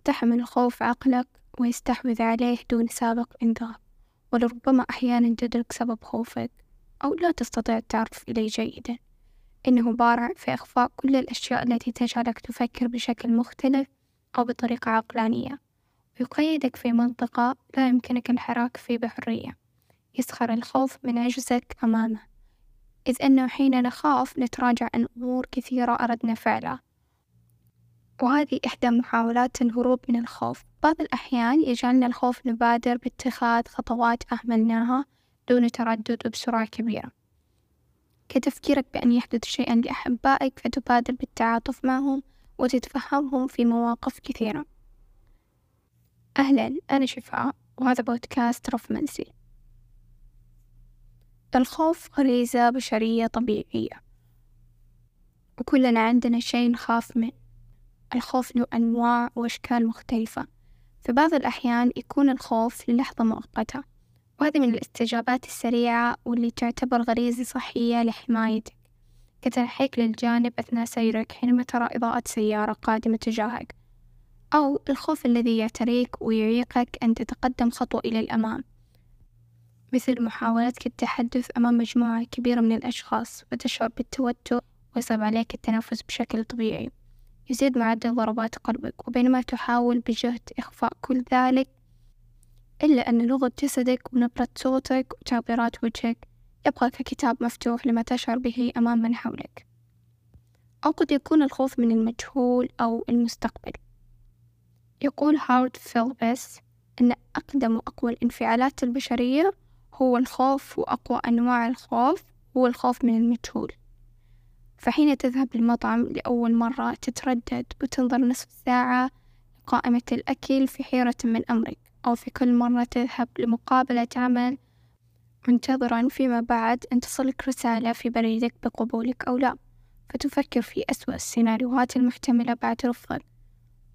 يقتحم الخوف عقلك ويستحوذ عليه دون سابق إنذار. ولربما أحيانا تدرك سبب خوفك أو لا تستطيع التعرف إليه جيدا. إنه بارع في إخفاء كل الأشياء التي تجعلك تفكر بشكل مختلف أو بطريقة عقلانية. ويقيدك في منطقة لا يمكنك الحراك فيه بحرية. يسخر الخوف من عجزك أمامه. إذ أنه حين نخاف نتراجع عن أمور كثيرة أردنا فعلها. وهذه إحدى محاولات الهروب من الخوف. بعض الأحيان يجعلنا الخوف نبادر باتخاذ خطوات أهملناها دون تردد وبسرعة كبيرة. كتفكيرك بأن يحدث شيئا لأحبائك فتبادر بالتعاطف معهم وتتفهمهم في مواقف كثيرة. أهلا أنا شفاء وهذا بودكاست رف منسي الخوف غريزة بشرية طبيعية. وكلنا عندنا شيء نخاف منه. الخوف له أنواع وأشكال مختلفة في بعض الأحيان يكون الخوف للحظة مؤقتة وهذه من الاستجابات السريعة واللي تعتبر غريزة صحية لحمايتك كتنحيك للجانب أثناء سيرك حينما ترى إضاءة سيارة قادمة تجاهك أو الخوف الذي يعتريك ويعيقك أن تتقدم خطوة إلى الأمام مثل محاولتك التحدث أمام مجموعة كبيرة من الأشخاص وتشعر بالتوتر ويصعب عليك التنفس بشكل طبيعي. يزيد معدل ضربات قلبك وبينما تحاول بجهد إخفاء كل ذلك إلا أن لغة جسدك ونبرة صوتك وتعبيرات وجهك يبقى ككتاب مفتوح لما تشعر به أمام من حولك. أو قد يكون الخوف من المجهول أو المستقبل. يقول هارد فيلبس أن أقدم وأقوى الانفعالات البشرية هو الخوف وأقوى أنواع الخوف هو الخوف من المجهول. فحين تذهب للمطعم لأول مرة تتردد وتنظر نصف ساعة لقائمة الأكل في حيرة من أمرك أو في كل مرة تذهب لمقابلة عمل منتظرا فيما بعد أن تصلك رسالة في بريدك بقبولك أو لا فتفكر في أسوأ السيناريوهات المحتملة بعد رفضك.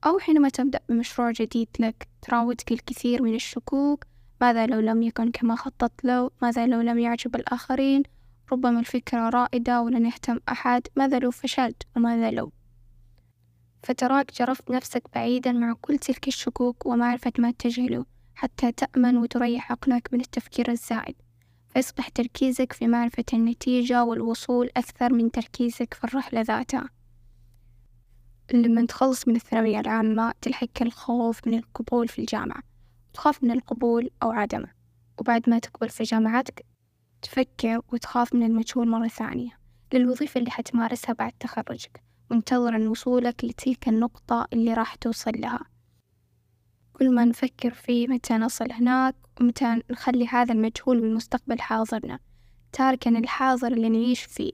أو حينما تبدأ بمشروع جديد لك تراودك الكثير من الشكوك ماذا لو لم يكن كما خططت له؟ ماذا لو لم يعجب الآخرين؟ ربما الفكرة رائدة ولن يهتم أحد. ماذا لو فشلت وماذا لو؟ فتراك جرفت نفسك بعيدا مع كل تلك الشكوك ومعرفة ما تجهله حتى تأمن وتريح عقلك من التفكير الزائد. فيصبح تركيزك في معرفة النتيجة والوصول أكثر من تركيزك في الرحلة ذاتها. لما تخلص من الثانوية العامة تلحق الخوف من القبول في الجامعة تخاف من القبول أو عدمه. وبعد ما تقبل في جامعتك تفكر وتخاف من المجهول مرة ثانية. للوظيفة اللي حتمارسها بعد تخرجك. منتظرا وصولك لتلك النقطة اللي راح توصل لها. كل ما نفكر فيه متى نصل هناك ومتى نخلي هذا المجهول بالمستقبل حاضرنا. تاركا الحاضر اللي نعيش فيه.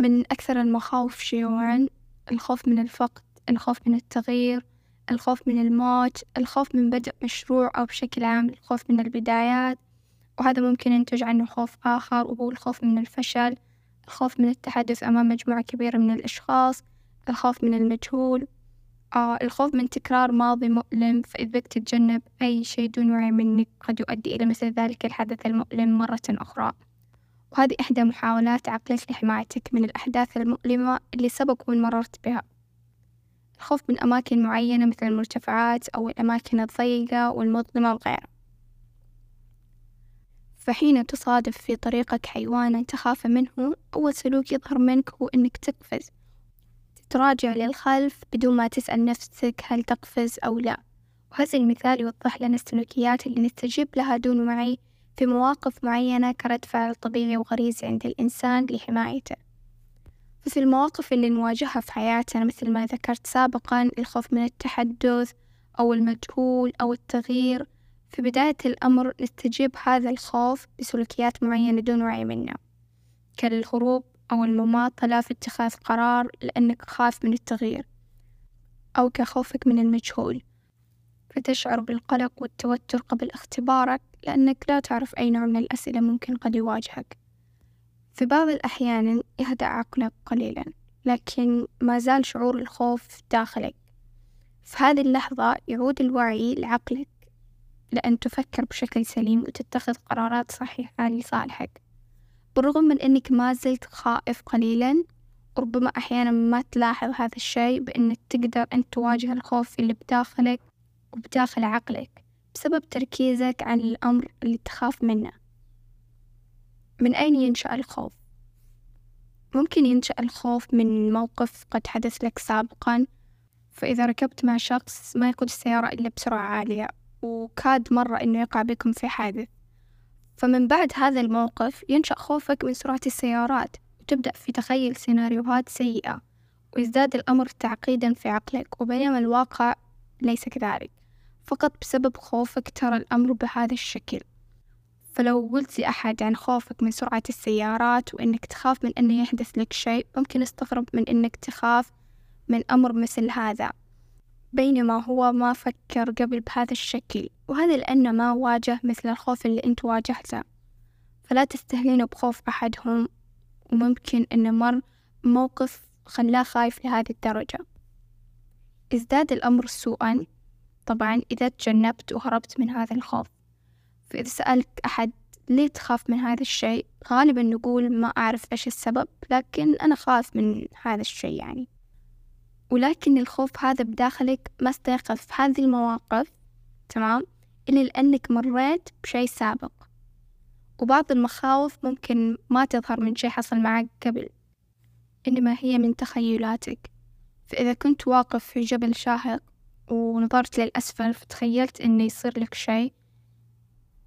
من أكثر المخاوف شيوعا الخوف من الفقد الخوف من التغيير الخوف من الموت الخوف من بدء مشروع أو بشكل عام الخوف من البدايات. وهذا ممكن ينتج عنه خوف آخر وهو الخوف من الفشل الخوف من التحدث أمام مجموعة كبيرة من الأشخاص الخوف من المجهول آه الخوف من تكرار ماضي مؤلم فإذا بك تتجنب أي شيء دون وعي منك قد يؤدي إلى مثل ذلك الحدث المؤلم مرة أخرى. وهذه إحدى محاولات عقلك لحمايتك من الأحداث المؤلمة اللي سبق وإن مررت بها. الخوف من أماكن معينة مثل المرتفعات أو الأماكن الضيقة والمظلمة وغيرها فحين تصادف في طريقك حيوانا تخاف منه أول سلوك يظهر منك هو إنك تقفز. تراجع للخلف بدون ما تسأل نفسك هل تقفز أو لا. وهذا المثال يوضح لنا السلوكيات اللي نستجيب لها دون وعي في مواقف معينة كرد فعل طبيعي وغريزي عند الإنسان لحمايته. ففي المواقف اللي نواجهها في حياتنا مثل ما ذكرت سابقا الخوف من التحدث أو المجهول أو التغيير في بداية الأمر نستجيب هذا الخوف بسلوكيات معينة دون وعي منه كالهروب أو المماطلة في اتخاذ قرار لأنك خاف من التغيير أو كخوفك من المجهول. فتشعر بالقلق والتوتر قبل اختبارك لأنك لا تعرف أي نوع من الأسئلة ممكن قد يواجهك. في بعض الأحيان يهدأ عقلك قليلا لكن ما زال شعور الخوف داخلك. في هذه اللحظة يعود الوعي لعقلك. لأن تفكر بشكل سليم وتتخذ قرارات صحيحة لصالحك. بالرغم من أنك ما زلت خائف قليلا ربما أحيانا ما تلاحظ هذا الشيء بأنك تقدر أنت تواجه الخوف اللي بداخلك وبداخل عقلك بسبب تركيزك عن الأمر اللي تخاف منه. من أين ينشأ الخوف؟ ممكن ينشأ الخوف من موقف قد حدث لك سابقا فإذا ركبت مع شخص ما يقود السيارة إلا بسرعة عالية. وكاد مرة إنه يقع بكم في حادث. فمن بعد هذا الموقف ينشأ خوفك من سرعة السيارات وتبدأ في تخيل سيناريوهات سيئة ويزداد الأمر تعقيدا في عقلك وبينما الواقع ليس كذلك. فقط بسبب خوفك ترى الأمر بهذا الشكل. فلو قلت لأحد عن خوفك من سرعة السيارات وإنك تخاف من أنه يحدث لك شيء ممكن يستغرب من إنك تخاف من أمر مثل هذا. بينما هو ما فكر قبل بهذا الشكل وهذا لأنه ما واجه مثل الخوف اللي أنت واجهته. فلا تستهينوا بخوف أحدهم وممكن إنه مر موقف خلاه خايف لهذه الدرجة. ازداد الأمر سوءا طبعا إذا تجنبت وهربت من هذا الخوف. فإذا سألك أحد ليه تخاف من هذا الشيء غالبا نقول ما أعرف إيش السبب لكن أنا خاف من هذا الشيء يعني. ولكن الخوف هذا بداخلك ما استيقظ في هذه المواقف تمام؟ إلا لأنك مريت بشيء سابق. وبعض المخاوف ممكن ما تظهر من شيء حصل معك قبل إنما هي من تخيلاتك. فإذا كنت واقف في جبل شاهق ونظرت للأسفل فتخيلت إنه يصير لك شيء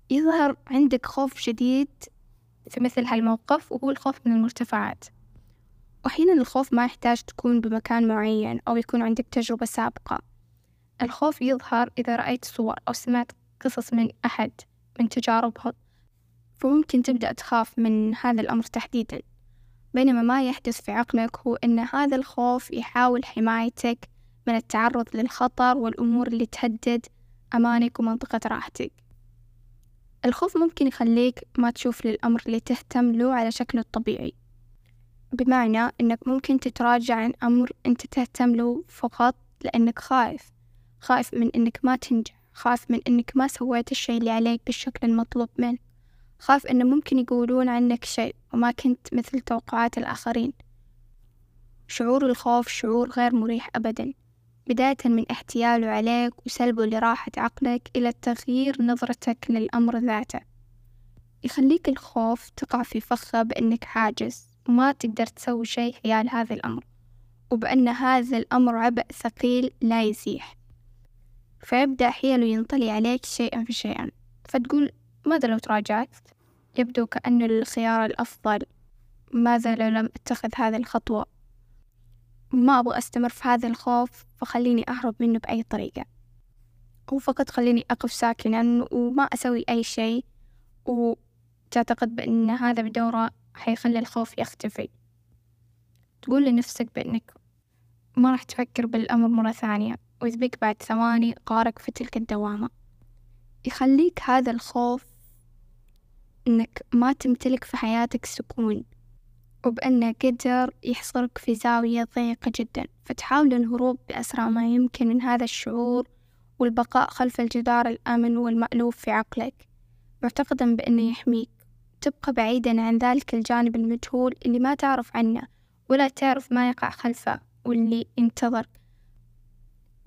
يظهر عندك خوف شديد في مثل هالموقف وهو الخوف من المرتفعات. وأحيانا الخوف ما يحتاج تكون بمكان معين أو يكون عندك تجربة سابقة. الخوف يظهر إذا رأيت صور أو سمعت قصص من أحد من تجاربهم فممكن تبدأ تخاف من هذا الأمر تحديدا. بينما ما يحدث في عقلك هو أن هذا الخوف يحاول حمايتك من التعرض للخطر والأمور اللي تهدد أمانك ومنطقة راحتك. الخوف ممكن يخليك ما تشوف للأمر اللي تهتم له على شكله الطبيعي. بمعنى أنك ممكن تتراجع عن أمر أنت تهتم له فقط لأنك خايف. خايف من أنك ما تنجح. خايف من أنك ما سويت الشي اللي عليك بالشكل المطلوب منك خاف أنه ممكن يقولون عنك شيء وما كنت مثل توقعات الآخرين. شعور الخوف شعور غير مريح أبدا. بداية من احتياله عليك وسلبه لراحة عقلك إلى تغيير نظرتك للأمر ذاته. يخليك الخوف تقع في فخة بأنك عاجز. وما تقدر تسوي شيء حيال هذا الأمر وبأن هذا الأمر عبء ثقيل لا يزيح فيبدأ حيله ينطلي عليك شيئا فشيئا فتقول ماذا لو تراجعت؟ يبدو كأن الخيار الأفضل ماذا لو لم أتخذ هذه الخطوة؟ ما أبغى أستمر في هذا الخوف فخليني أهرب منه بأي طريقة. أو فقط خليني أقف ساكنا وما أسوي أي شيء وتعتقد بأن هذا بدورة حيخلي الخوف يختفي. تقول لنفسك بأنك ما راح تفكر بالأمر مرة ثانية وإذ بك بعد ثواني غارق في تلك الدوامة. يخليك هذا الخوف إنك ما تمتلك في حياتك سكون وبأنه قدر يحصرك في زاوية ضيقة جدا. فتحاول الهروب بأسرع ما يمكن من هذا الشعور والبقاء خلف الجدار الآمن والمألوف في عقلك. معتقدا بأنه يحميك. تبقى بعيدا عن ذلك الجانب المجهول اللي ما تعرف عنه ولا تعرف ما يقع خلفه واللي ينتظر.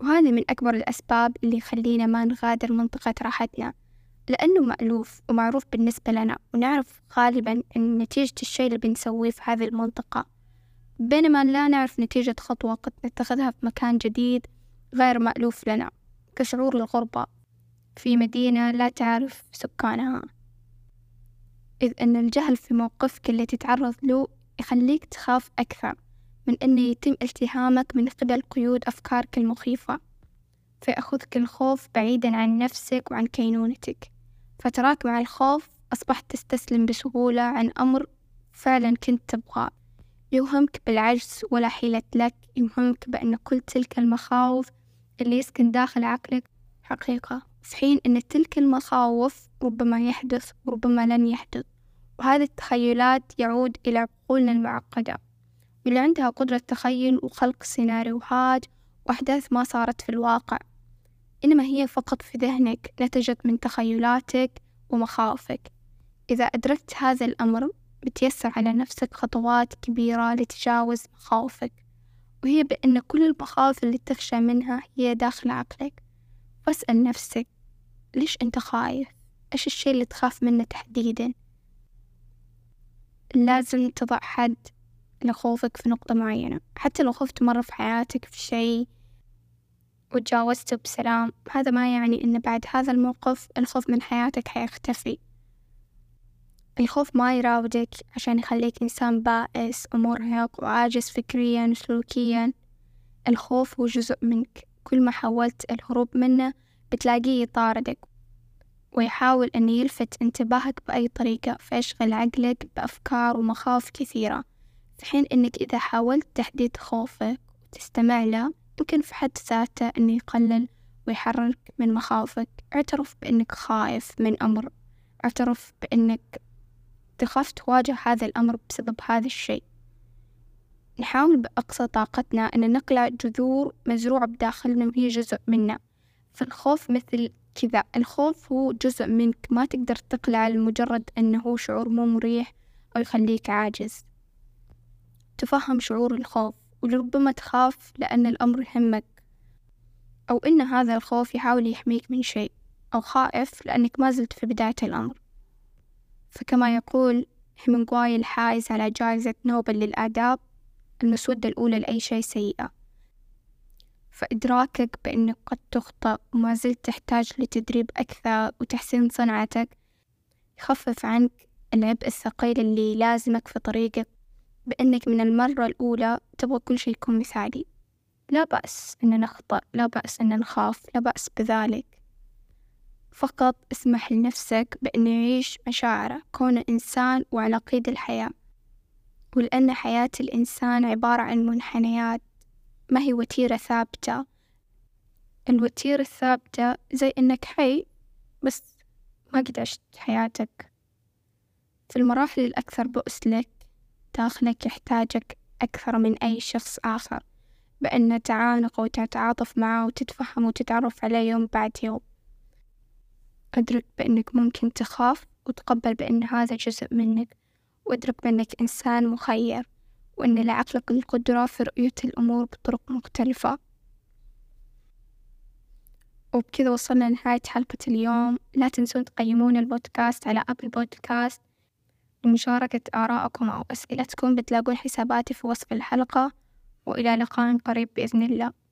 وهذه من أكبر الأسباب اللي يخلينا ما نغادر منطقة راحتنا لأنه مألوف ومعروف بالنسبة لنا ونعرف غالبا أن نتيجة الشيء اللي بنسويه في هذه المنطقة. بينما لا نعرف نتيجة خطوة قد نتخذها في مكان جديد غير مألوف لنا كشعور الغربة في مدينة لا تعرف سكانها. إذ أن الجهل في موقفك اللي تتعرض له يخليك تخاف أكثر من أنه يتم التهامك من قبل قيود أفكارك المخيفة. فيأخذك الخوف بعيدا عن نفسك وعن كينونتك. فتراك مع الخوف أصبحت تستسلم بسهولة عن أمر فعلا كنت تبغاه. يوهمك بالعجز ولا حيلة لك يوهمك بأن كل تلك المخاوف اللي يسكن داخل عقلك حقيقة. في حين أن تلك المخاوف ربما يحدث وربما لن يحدث وهذه التخيلات يعود إلى عقولنا المعقدة واللي عندها قدرة تخيل وخلق سيناريوهات وأحداث ما صارت في الواقع إنما هي فقط في ذهنك نتجت من تخيلاتك ومخاوفك. إذا أدركت هذا الأمر بتيسر على نفسك خطوات كبيرة لتجاوز مخاوفك وهي بأن كل المخاوف اللي تخشى منها هي داخل عقلك. فاسأل نفسك ليش أنت خايف؟ إيش الشي اللي تخاف منه تحديدا؟ لازم تضع حد لخوفك في نقطة معينة حتى لو خفت مرة في حياتك في شي وتجاوزته بسلام هذا ما يعني إن بعد هذا الموقف الخوف من حياتك حيختفي الخوف ما يراودك عشان يخليك إنسان بائس ومرهق وعاجز فكريا وسلوكيا الخوف هو جزء منك كل ما حاولت الهروب منه بتلاقيه يطاردك ويحاول أن يلفت انتباهك بأي طريقة فيشغل عقلك بأفكار ومخاوف كثيرة في حين أنك إذا حاولت تحديد خوفك وتستمع له يمكن في حد ذاته أنه يقلل ويحررك من مخاوفك. اعترف بأنك خايف من أمر. اعترف بأنك تخاف تواجه هذا الأمر بسبب هذا الشيء. نحاول بأقصى طاقتنا أن نقلع جذور مزروعة بداخلنا وهي جزء منا. فالخوف مثل كذا. الخوف هو جزء منك. ما تقدر تقلع لمجرد أنه شعور مو مريح أو يخليك عاجز. تفهم شعور الخوف ولربما تخاف لأن الأمر يهمك أو إن هذا الخوف يحاول يحميك من شيء أو خائف لأنك ما زلت في بداية الأمر. فكما يقول هيمنغواي الحائز على جائزة نوبل للآداب المسودة الأولى لأي شيء سيئة. فإدراكك بأنك قد تخطأ وما زلت تحتاج لتدريب أكثر وتحسين صنعتك يخفف عنك العبء الثقيل اللي لازمك في طريقك بأنك من المرة الأولى تبغى كل شي يكون مثالي. لا بأس أن نخطأ لا بأس أن نخاف لا بأس بذلك. فقط اسمح لنفسك بأن يعيش مشاعره كونه إنسان وعلى قيد الحياة. ولأن حياة الإنسان عبارة عن منحنيات. ما هي وتيرة ثابتة. الوتيرة الثابتة زي إنك حي بس ما قد عشت حياتك. في المراحل الأكثر بؤس لك داخلك يحتاجك أكثر من أي شخص آخر بأن تعانق وتتعاطف معه وتتفهم وتتعرف عليه يوم بعد يوم. أدرك بأنك ممكن تخاف وتقبل بأن هذا جزء منك وأدرك بأنك إنسان مخير. وأن لعقلك القدرة في رؤية الأمور بطرق مختلفة. وبكذا وصلنا لنهاية حلقة اليوم. لا تنسون تقيمون البودكاست على أبل بودكاست لمشاركة آرائكم أو أسئلتكم. بتلاقون حساباتي في وصف الحلقة. وإلى لقاء قريب بإذن الله.